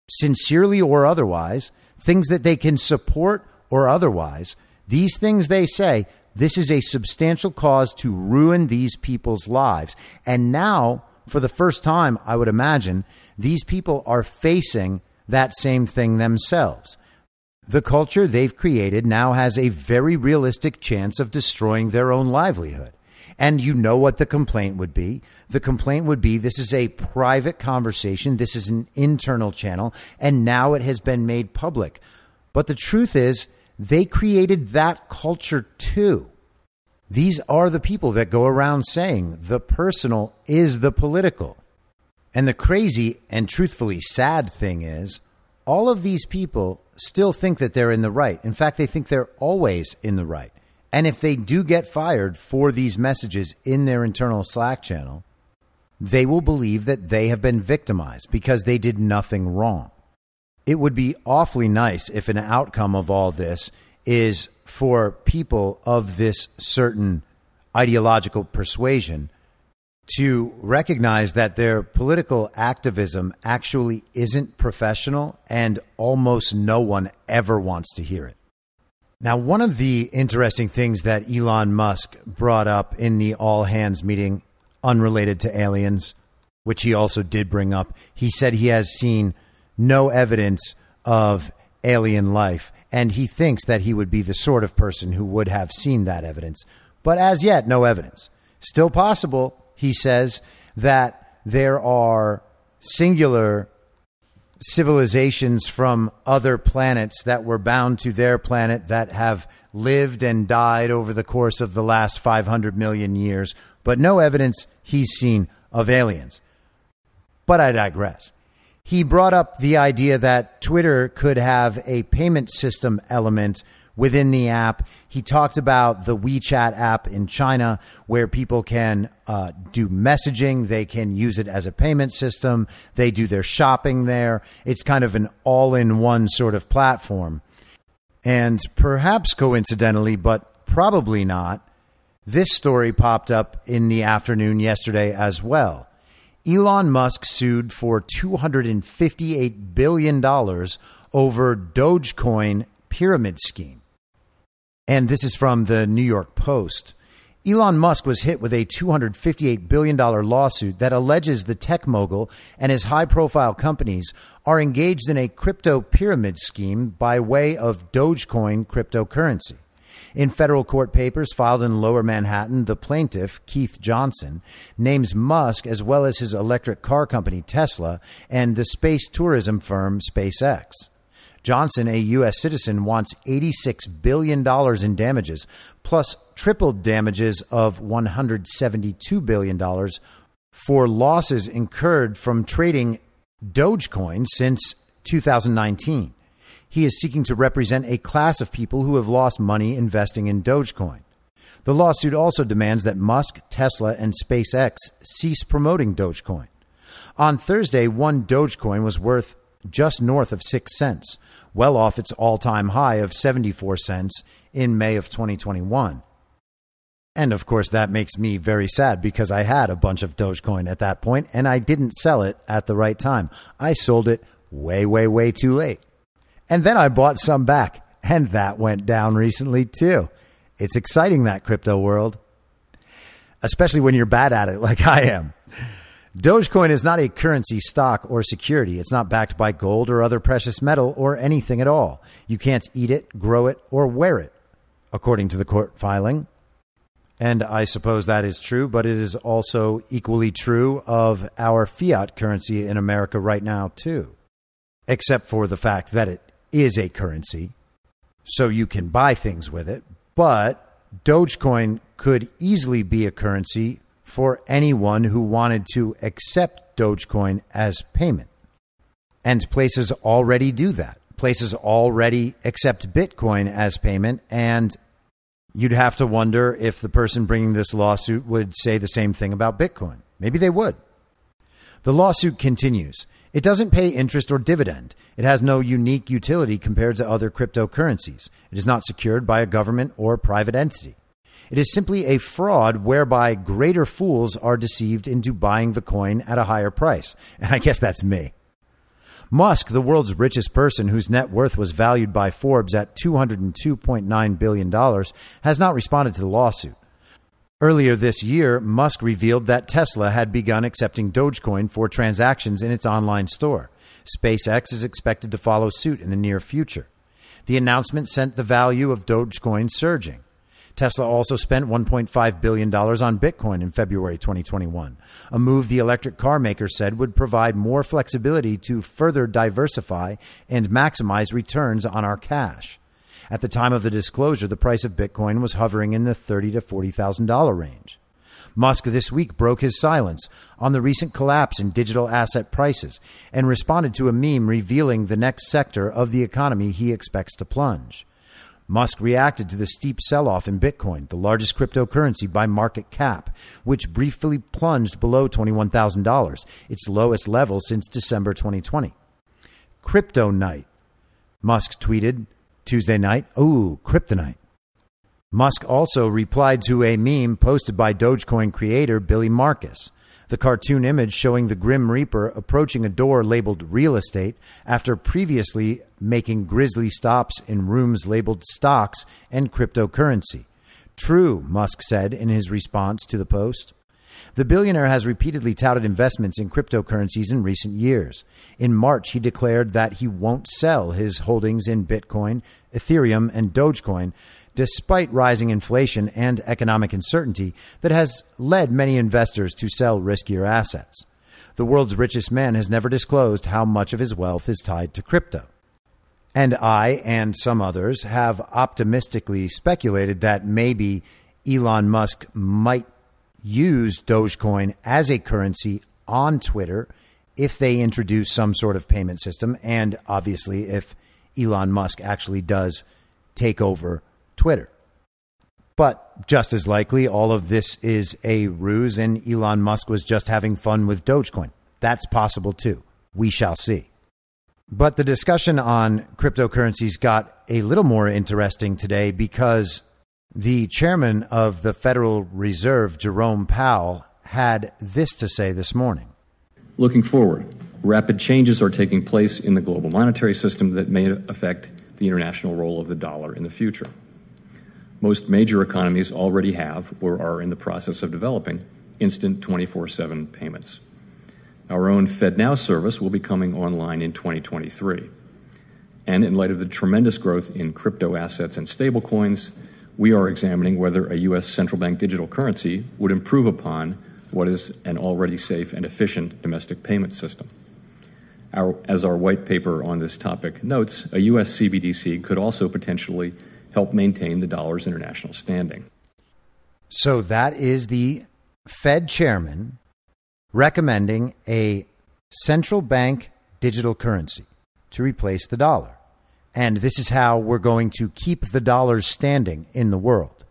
sincerely or otherwise, things that they can support or otherwise, these things they say, this is a substantial cause to ruin these people's lives. And now, for the first time, I would imagine, these people are facing that same thing themselves. The culture they've created now has a very realistic chance of destroying their own livelihood. And you know what the complaint would be. The complaint would be this is a private conversation, this is an internal channel, and now it has been made public. But the truth is, they created that culture too. These are the people that go around saying the personal is the political. And the crazy and truthfully sad thing is, all of these people still think that they're in the right. In fact, they think they're always in the right. And if they do get fired for these messages in their internal Slack channel, they will believe that they have been victimized because they did nothing wrong. It would be awfully nice if an outcome of all this is for people of this certain ideological persuasion to recognize that their political activism actually isn't professional and almost no one ever wants to hear it. Now, one of the interesting things that Elon Musk brought up in the all hands meeting, unrelated to aliens, which he also did bring up, he said he has seen no evidence of alien life. And he thinks that he would be the sort of person who would have seen that evidence. But as yet, no evidence. Still possible, he says, that there are singular civilizations from other planets that were bound to their planet that have lived and died over the course of the last 500 million years, but no evidence he's seen of aliens. But I digress. He brought up the idea that Twitter could have a payment system element within the app. He talked about the WeChat app in China where people can uh, do messaging. They can use it as a payment system. They do their shopping there. It's kind of an all in one sort of platform. And perhaps coincidentally, but probably not, this story popped up in the afternoon yesterday as well. Elon Musk sued for $258 billion over Dogecoin pyramid scheme. And this is from the New York Post. Elon Musk was hit with a $258 billion lawsuit that alleges the tech mogul and his high profile companies are engaged in a crypto pyramid scheme by way of Dogecoin cryptocurrency. In federal court papers filed in lower Manhattan, the plaintiff, Keith Johnson, names Musk as well as his electric car company, Tesla, and the space tourism firm, SpaceX. Johnson, a U.S. citizen, wants $86 billion in damages, plus tripled damages of $172 billion for losses incurred from trading Dogecoin since 2019. He is seeking to represent a class of people who have lost money investing in Dogecoin. The lawsuit also demands that Musk, Tesla, and SpaceX cease promoting Dogecoin. On Thursday, one Dogecoin was worth just north of 6 cents, well off its all time high of 74 cents in May of 2021. And of course, that makes me very sad because I had a bunch of Dogecoin at that point and I didn't sell it at the right time. I sold it way, way, way too late. And then I bought some back, and that went down recently too. It's exciting, that crypto world, especially when you're bad at it like I am. Dogecoin is not a currency, stock, or security. It's not backed by gold or other precious metal or anything at all. You can't eat it, grow it, or wear it, according to the court filing. And I suppose that is true, but it is also equally true of our fiat currency in America right now, too. Except for the fact that it is a currency, so you can buy things with it. But Dogecoin could easily be a currency for anyone who wanted to accept Dogecoin as payment. And places already do that. Places already accept Bitcoin as payment. And you'd have to wonder if the person bringing this lawsuit would say the same thing about Bitcoin. Maybe they would. The lawsuit continues. It doesn't pay interest or dividend. It has no unique utility compared to other cryptocurrencies. It is not secured by a government or private entity. It is simply a fraud whereby greater fools are deceived into buying the coin at a higher price. And I guess that's me. Musk, the world's richest person whose net worth was valued by Forbes at $202.9 billion, has not responded to the lawsuit. Earlier this year, Musk revealed that Tesla had begun accepting Dogecoin for transactions in its online store. SpaceX is expected to follow suit in the near future. The announcement sent the value of Dogecoin surging. Tesla also spent $1.5 billion on Bitcoin in February 2021, a move the electric car maker said would provide more flexibility to further diversify and maximize returns on our cash. At the time of the disclosure, the price of Bitcoin was hovering in the $30,000 to $40,000 range. Musk this week broke his silence on the recent collapse in digital asset prices and responded to a meme revealing the next sector of the economy he expects to plunge. Musk reacted to the steep sell off in Bitcoin, the largest cryptocurrency by market cap, which briefly plunged below $21,000, its lowest level since December 2020. Crypto night. Musk tweeted Tuesday night, ooh, kryptonite. Musk also replied to a meme posted by Dogecoin creator Billy Markus. The cartoon image showing the Grim Reaper approaching a door labeled real estate after previously making grisly stops in rooms labeled stocks and cryptocurrency. True, Musk said in his response to the post. The billionaire has repeatedly touted investments in cryptocurrencies in recent years. In March, he declared that he won't sell his holdings in Bitcoin, Ethereum, and Dogecoin despite rising inflation and economic uncertainty that has led many investors to sell riskier assets. The world's richest man has never disclosed how much of his wealth is tied to crypto. And I and some others have optimistically speculated that maybe Elon Musk might use Dogecoin as a currency on Twitter if they introduce some sort of payment system, and obviously if Elon Musk actually does take over Twitter. But just as likely, all of this is a ruse, and Elon Musk was just having fun with Dogecoin. That's possible too. We shall see. But the discussion on cryptocurrencies got a little more interesting today because the chairman of the Federal Reserve, Jerome Powell, had this to say this morning. Looking forward, rapid changes are taking place in the global monetary system that may affect the international role of the dollar in the future. Most major economies already have or are in the process of developing instant 24 7 payments. Our own FedNow service will be coming online in 2023. And in light of the tremendous growth in crypto assets and stablecoins, we are examining whether a U.S. central bank digital currency would improve upon what is an already safe and efficient domestic payment system. Our, as our white paper on this topic notes, a U.S. CBDC could also potentially help maintain the dollar's international standing. So that is the Fed chairman recommending a central bank digital currency to replace the dollar. And this is how we're going to keep the dollar standing in the world.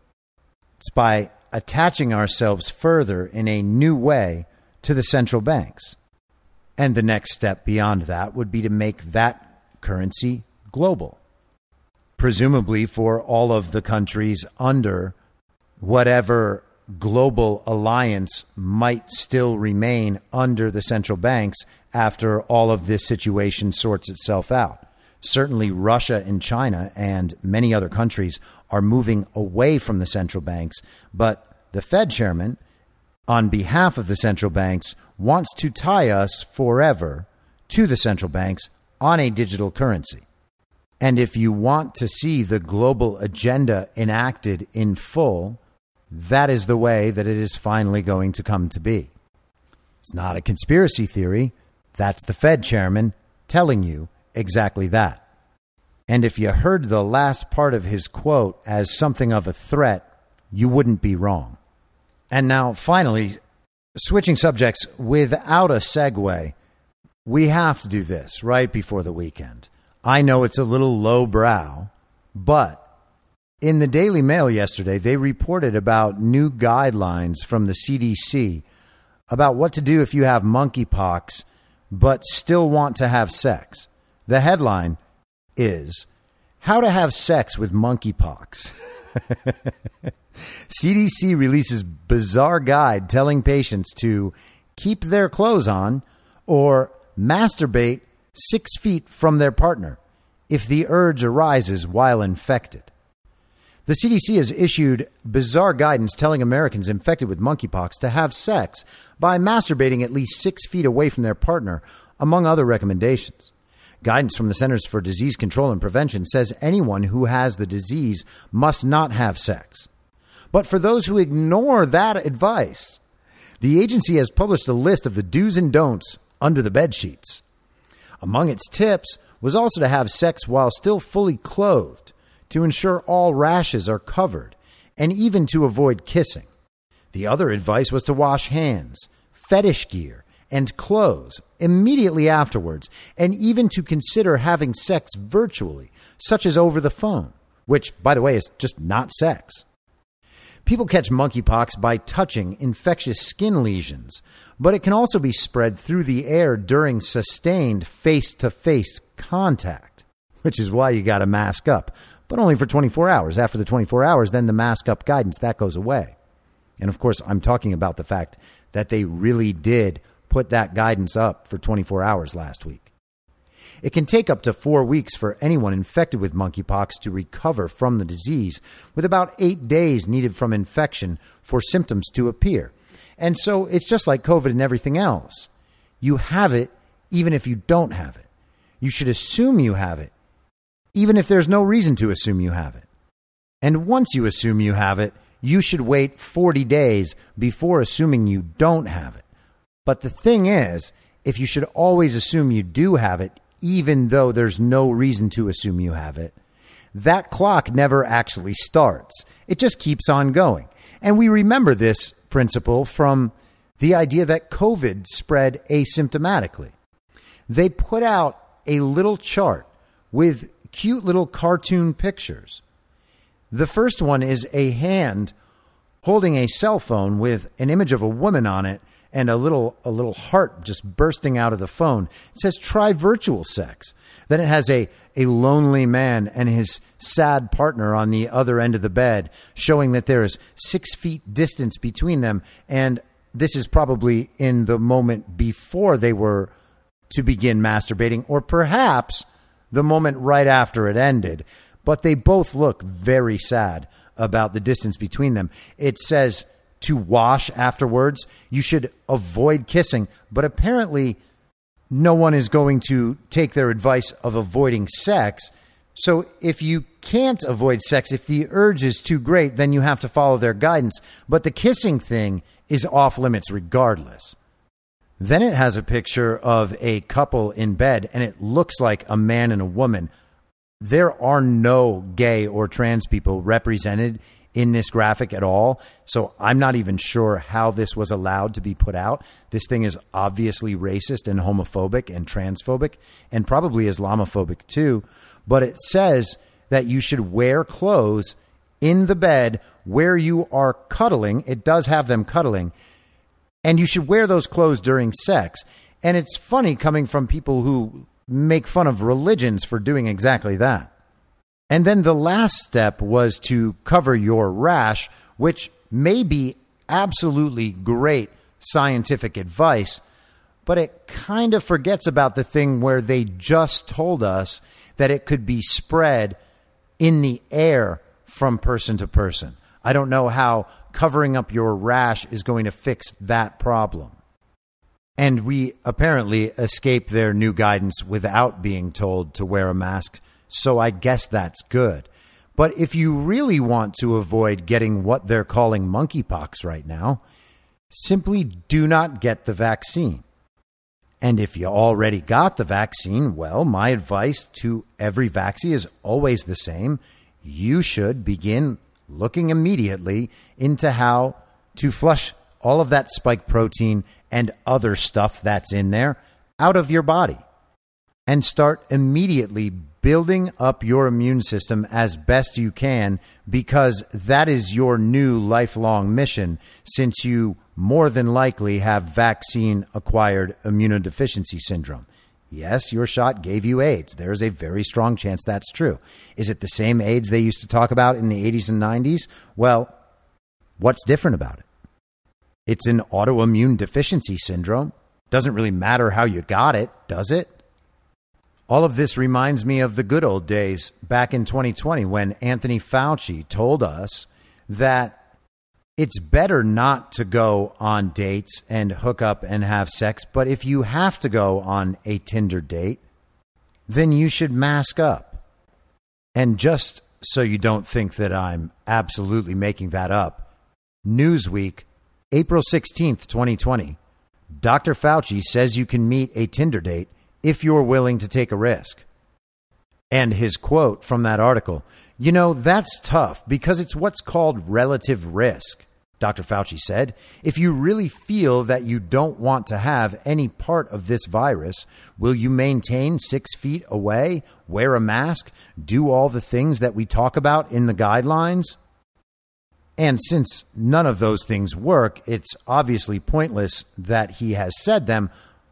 It's by attaching ourselves further in a new way to the central banks. And the next step beyond that would be to make that currency global presumably for all of the countries under whatever global alliance might still remain under the central banks after all of this situation sorts itself out. Certainly, Russia and China and many other countries are moving away from the central banks, but the Fed chairman, on behalf of the central banks, wants to tie us forever to the central banks on a digital currency. And if you want to see the global agenda enacted in full, that is the way that it is finally going to come to be. It's not a conspiracy theory. That's the Fed chairman telling you exactly that. And if you heard the last part of his quote as something of a threat, you wouldn't be wrong. And now, finally, switching subjects without a segue, we have to do this right before the weekend. I know it's a little lowbrow, but in the Daily Mail yesterday, they reported about new guidelines from the CDC about what to do if you have monkeypox but still want to have sex. The headline is How to Have Sex with Monkeypox. CDC releases bizarre guide telling patients to keep their clothes on or masturbate six feet from their partner if the urge arises while infected. The CDC has issued bizarre guidance telling Americans infected with monkeypox to have sex by masturbating at least six feet away from their partner among other recommendations. Guidance from the Centers for Disease Control and Prevention says anyone who has the disease must not have sex. But for those who ignore that advice, the agency has published a list of the do's and don'ts under the bed sheets. Among its tips was also to have sex while still fully clothed, to ensure all rashes are covered, and even to avoid kissing. The other advice was to wash hands, fetish gear, and clothes immediately afterwards, and even to consider having sex virtually, such as over the phone, which, by the way, is just not sex. People catch monkeypox by touching infectious skin lesions, but it can also be spread through the air during sustained face to face contact, which is why you got to mask up, but only for 24 hours. After the 24 hours, then the mask up guidance that goes away. And of course, I'm talking about the fact that they really did put that guidance up for 24 hours last week. It can take up to four weeks for anyone infected with monkeypox to recover from the disease, with about eight days needed from infection for symptoms to appear. And so it's just like COVID and everything else. You have it even if you don't have it. You should assume you have it, even if there's no reason to assume you have it. And once you assume you have it, you should wait 40 days before assuming you don't have it. But the thing is, if you should always assume you do have it, even though there's no reason to assume you have it, that clock never actually starts. It just keeps on going. And we remember this principle from the idea that COVID spread asymptomatically. They put out a little chart with cute little cartoon pictures. The first one is a hand holding a cell phone with an image of a woman on it and a little a little heart just bursting out of the phone. It says try virtual sex. Then it has a a lonely man and his sad partner on the other end of the bed, showing that there is six feet distance between them. And this is probably in the moment before they were to begin masturbating, or perhaps the moment right after it ended. But they both look very sad about the distance between them. It says to wash afterwards. You should avoid kissing. But apparently, no one is going to take their advice of avoiding sex. So if you can't avoid sex, if the urge is too great, then you have to follow their guidance. But the kissing thing is off limits regardless. Then it has a picture of a couple in bed, and it looks like a man and a woman. There are no gay or trans people represented in this graphic at all. So I'm not even sure how this was allowed to be put out. This thing is obviously racist and homophobic and transphobic and probably Islamophobic too. But it says that you should wear clothes in the bed where you are cuddling. It does have them cuddling. And you should wear those clothes during sex. And it's funny coming from people who make fun of religions for doing exactly that. And then the last step was to cover your rash, which may be absolutely great scientific advice, but it kind of forgets about the thing where they just told us that it could be spread in the air from person to person. I don't know how covering up your rash is going to fix that problem. And we apparently escape their new guidance without being told to wear a mask so I guess that's good. But if you really want to avoid getting what they're calling monkeypox right now, simply do not get the vaccine. And if you already got the vaccine, well, my advice to every vaccine is always the same. You should begin looking immediately into how to flush all of that spike protein and other stuff that's in there out of your body and start immediately building up your immune system as best you can because that is your new lifelong mission since you more than likely have vaccine acquired immunodeficiency syndrome. Yes, your shot gave you AIDS. There's a very strong chance that's true. Is it the same AIDS they used to talk about in the 80s and 90s? Well, what's different about it? It's an autoimmune deficiency syndrome. Doesn't really matter how you got it, does it? All of this reminds me of the good old days back in 2020 when Anthony Fauci told us that it's better not to go on dates and hook up and have sex. But if you have to go on a Tinder date, then you should mask up. And just so you don't think that I'm absolutely making that up, Newsweek, April 16th, 2020, Dr. Fauci says you can meet a Tinder date if you're willing to take a risk. And his quote from that article you know, that's tough because it's what's called relative risk. Dr. Fauci said, if you really feel that you don't want to have any part of this virus, will you maintain six feet away, wear a mask, do all the things that we talk about in the guidelines? And since none of those things work, it's obviously pointless that he has said them.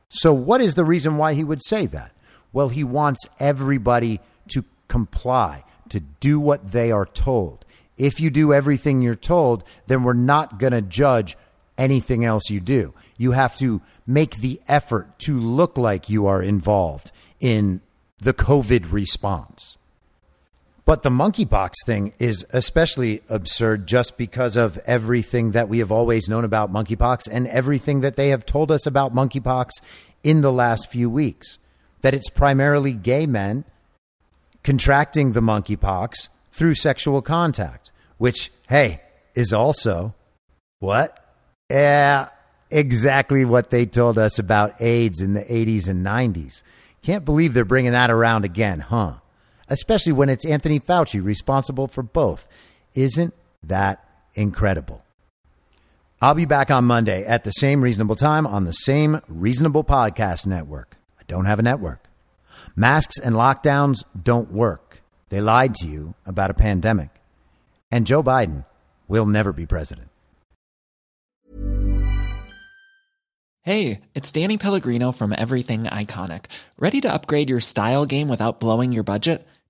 So, what is the reason why he would say that? Well, he wants everybody to comply, to do what they are told. If you do everything you're told, then we're not going to judge anything else you do. You have to make the effort to look like you are involved in the COVID response. But the monkeypox thing is especially absurd just because of everything that we have always known about monkeypox and everything that they have told us about monkeypox in the last few weeks. That it's primarily gay men contracting the monkeypox through sexual contact, which, hey, is also what? Yeah, exactly what they told us about AIDS in the 80s and 90s. Can't believe they're bringing that around again, huh? Especially when it's Anthony Fauci responsible for both. Isn't that incredible? I'll be back on Monday at the same reasonable time on the same reasonable podcast network. I don't have a network. Masks and lockdowns don't work. They lied to you about a pandemic. And Joe Biden will never be president. Hey, it's Danny Pellegrino from Everything Iconic. Ready to upgrade your style game without blowing your budget?